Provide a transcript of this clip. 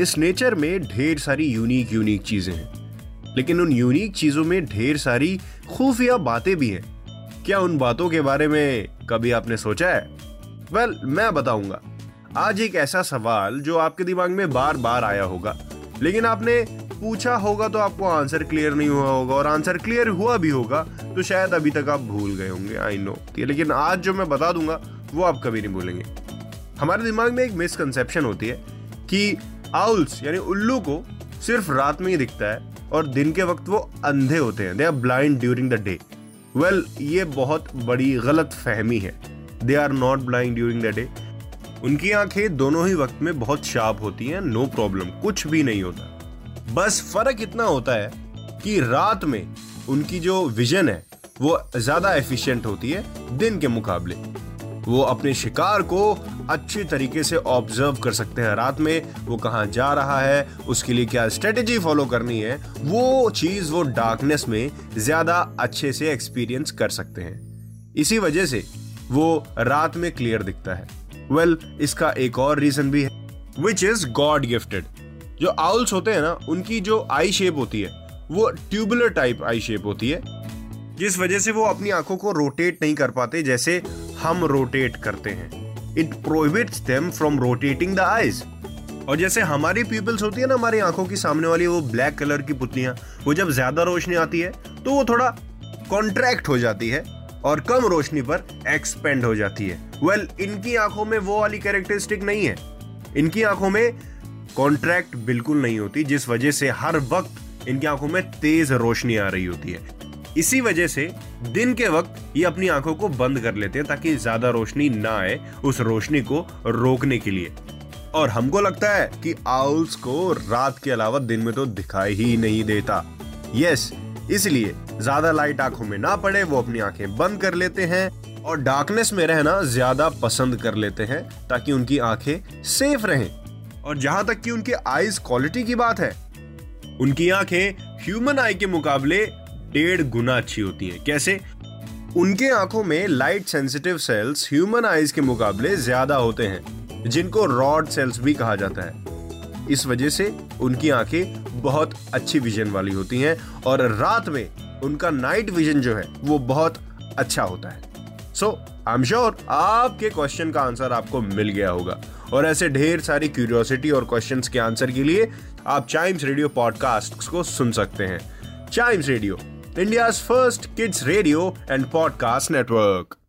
इस नेचर में ढेर सारी यूनिक यूनिक चीज़ें हैं। लेकिन उन यूनिक चीज़ों में ढेर सारी खुफिया बातें भी हैं। क्या उन बातों के बारे में कभी आपने सोचा है? वेल well, मैं बताऊँगा। आज एक ऐसा सवाल जो आपके दिमाग में बार बार आया होगा। लेकिन आपने पूछा होगा तो आपको आंसर क्लियर नहीं हुआ होगा और आंसर क्लियर हुआ भी होगा तो शायद अभी तक आप भूल गए होंगे। आई नो लेकिन आज जो मैं बता दूँगा वो आप कभी नहीं भूलेंगे। हमारे दिमाग में एक मिसकंसेप्शन होती है कि आउल्स यानी उल्लू को सिर्फ़ रात में ही दिखता है और दिन के वक्त वो अंधे होते हैं। They are blind during the day well ये बहुत बड़ी गलत फहमी है। They are not blind during the day उनकी आँखें दोनों ही वक्त में बहुत शार्प होती हैं नो प्रॉब्लम कुछ भी नहीं होता। बस फ़र्क इतना होता है कि रात में उनकी जो विजन है, वो ज़्यादा एफिशिएंट होती है दिन के मुकाबले। वो अपने शिकार को अच्छी तरीके से ऑब्ज़र्व कर सकते हैं। रात में वो कहाँ जा रहा है उसके लिए क्या स्ट्रेटेजी फॉलो करनी है वो चीज़ वो डार्कनेस में ज़्यादा अच्छे से एक्सपीरियंस कर सकते हैं। इसी वजह से वो रात में क्लियर दिखता है। वेल well, इसका एक और रीजन भी है विच इज़ गॉड गिफ्टेड जो आउल्स होते हैं ना उनकी जो आई शेप होती है वो ट्यूबुलर टाइप आई शेप होती है जिस वजह से वो अपनी आँखों को रोटेट नहीं कर पाते जैसे हम रोटेट करते हैं। It prohibits them from rotating the eyes और जैसे हमारी पीपल्स होती है ना हमारी आँखों की सामने वाली वो ब्लैक कलर की पुतलियाँ वो जब ज़्यादा रोशनी आती है तो वो थोड़ा कॉन्ट्रैक्ट हो जाती है और कम रोशनी पर एक्सपेंड हो जाती है। वेल well, इनकी आँखों में वो वाली कैरेक्टरिस्टिक नहीं है। इनकी आँखों में कॉन्ट्रैक्ट बिल्कुल नहीं होती जिस वजह से हर वक्त इनकी आँखों में तेज रोशनी आ रही होती है। इसी वजह से दिन के वक्त ये अपनी आँखों को बंद कर लेते हैं ताकि ज़्यादा रोशनी ना आए उस रोशनी को रोकने के लिए। और हमको लगता है कि आउल्स को रात के अलावा दिन में तो दिखाई ही नहीं देता। यस, इसलिए ज़्यादा लाइट आँखों में ना पड़े, वो अपनी आँखें बंद कर लेते हैं और डार्कनेस में रहना ज़्यादा पसंद कर लेते हैं ताकि उनकी आँखें सेफ़ रहें। और जहाँ तक कि उनके आईज क्वालिटी की बात है, उनकी आँखें ह्यूमन आई के मुकाबले डेढ़ गुना अच्छी होती है। कैसे? उनके आँखों में light sensitive cells human eyes के मुकाबले ज़्यादा होते हैं, जिनको रॉड सेल्स भी कहा जाता है। इस वजह से उनकी आँखें बहुत अच्छी विजन वाली होती हैं और रात में उनका नाइट विजन जो है, वो बहुत अच्छा होता है। सो आई एम श्योर आपके क्वेश्चन का आंसर आपको मिल गया होगा। और ऐसे ढेर सारी क्यूरियोसिटी और क्वेश्चंस के आंसर के लिए आप चाइम्स रेडियो पॉडकास्ट को सुन सकते हैं। Chimes radio India's first kids radio and podcast network.